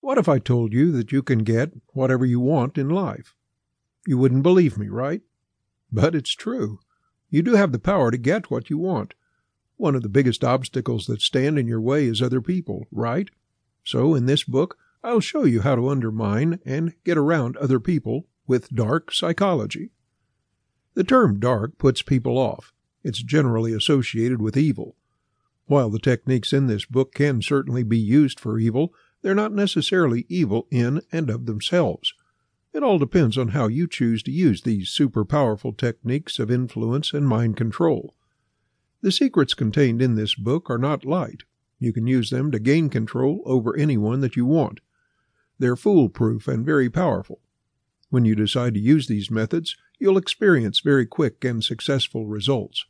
What if I told you that you can get whatever you want in life? You wouldn't believe me, right? But it's true. You do have the power to get what you want. One of the biggest obstacles that stand in your way is other people, right? So in this book, I'll show you how to undermine and get around other people with dark psychology. The term dark puts people off. It's generally associated with evil. While the techniques in this book can certainly be used for evil, they're not necessarily evil in and of themselves. It all depends on how you choose to use these super powerful techniques of influence and mind control. The secrets contained in this book are not light. You can use them to gain control over anyone that you want. They're foolproof and very powerful. When you decide to use these methods, you'll experience very quick and successful results.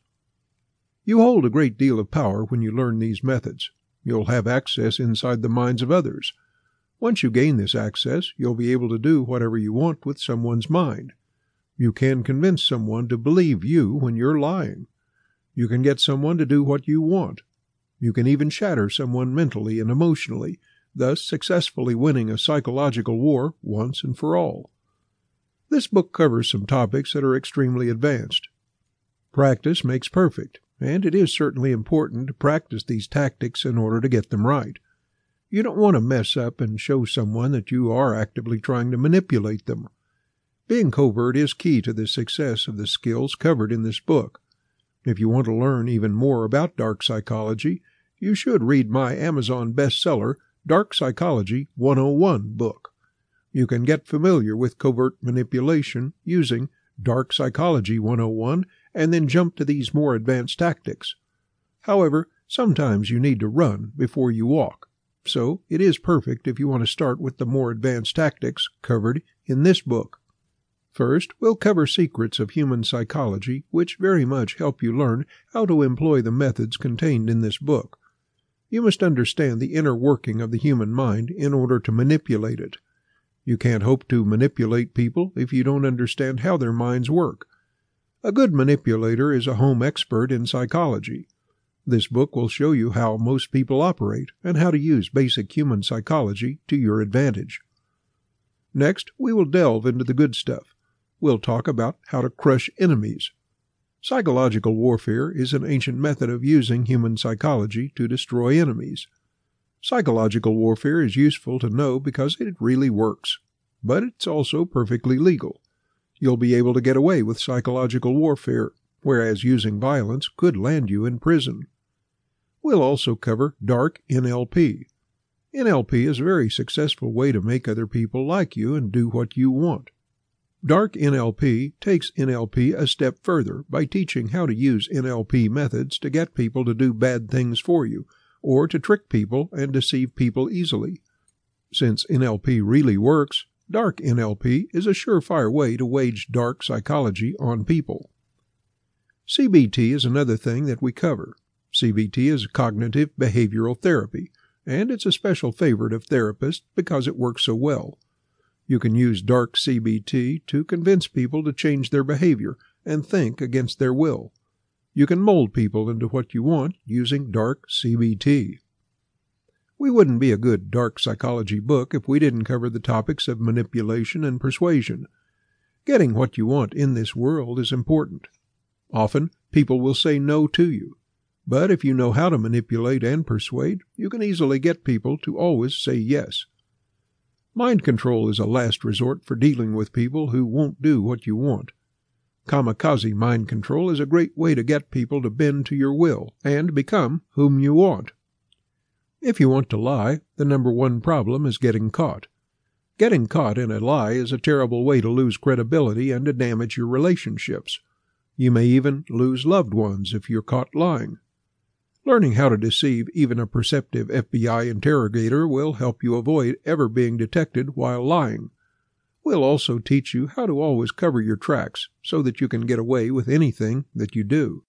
You hold a great deal of power when you learn these methods. You'll have access inside the minds of others. Once you gain this access, you'll be able to do whatever you want with someone's mind. You can convince someone to believe you when you're lying. You can get someone to do what you want. You can even shatter someone mentally and emotionally, thus successfully winning a psychological war once and for all. This book covers some topics that are extremely advanced. Practice makes perfect and it is certainly important to practice these tactics in order to get them right. You don't want to mess up and show someone that you are actively trying to manipulate them. Being covert is key to the success of the skills covered in this book. If you want to learn even more about dark psychology, you should read my Amazon bestseller, Dark Psychology 101 book. You can get familiar with covert manipulation using Dark Psychology 101 and then jump to these more advanced tactics. However, sometimes you need to run before you walk, so it is perfect if you want to start with the more advanced tactics covered in this book. First, we'll cover secrets of human psychology, which very much help you learn how to employ the methods contained in this book. You must understand the inner working of the human mind in order to manipulate it. You can't hope to manipulate people if you don't understand how their minds work. A good manipulator is a home expert in psychology. This book will show you how most people operate and how to use basic human psychology to your advantage. Next, we will delve into the good stuff. We'll talk about how to crush enemies. Psychological warfare is an ancient method of using human psychology to destroy enemies. Psychological warfare is useful to know because it really works, but it's also perfectly legal you'll be able to get away with psychological warfare, whereas using violence could land you in prison. We'll also cover dark NLP. NLP is a very successful way to make other people like you and do what you want. Dark NLP takes NLP a step further by teaching how to use NLP methods to get people to do bad things for you, or to trick people and deceive people easily. Since NLP really works, Dark NLP is a surefire way to wage dark psychology on people. CBT is another thing that we cover. CBT is cognitive behavioral therapy, and it's a special favorite of therapists because it works so well. You can use dark CBT to convince people to change their behavior and think against their will. You can mold people into what you want using dark CBT. We wouldn't be a good dark psychology book if we didn't cover the topics of manipulation and persuasion. Getting what you want in this world is important. Often, people will say no to you. But if you know how to manipulate and persuade, you can easily get people to always say yes. Mind control is a last resort for dealing with people who won't do what you want. Kamikaze mind control is a great way to get people to bend to your will and become whom you want. If you want to lie, the number one problem is getting caught. Getting caught in a lie is a terrible way to lose credibility and to damage your relationships. You may even lose loved ones if you're caught lying. Learning how to deceive even a perceptive FBI interrogator will help you avoid ever being detected while lying. We'll also teach you how to always cover your tracks so that you can get away with anything that you do.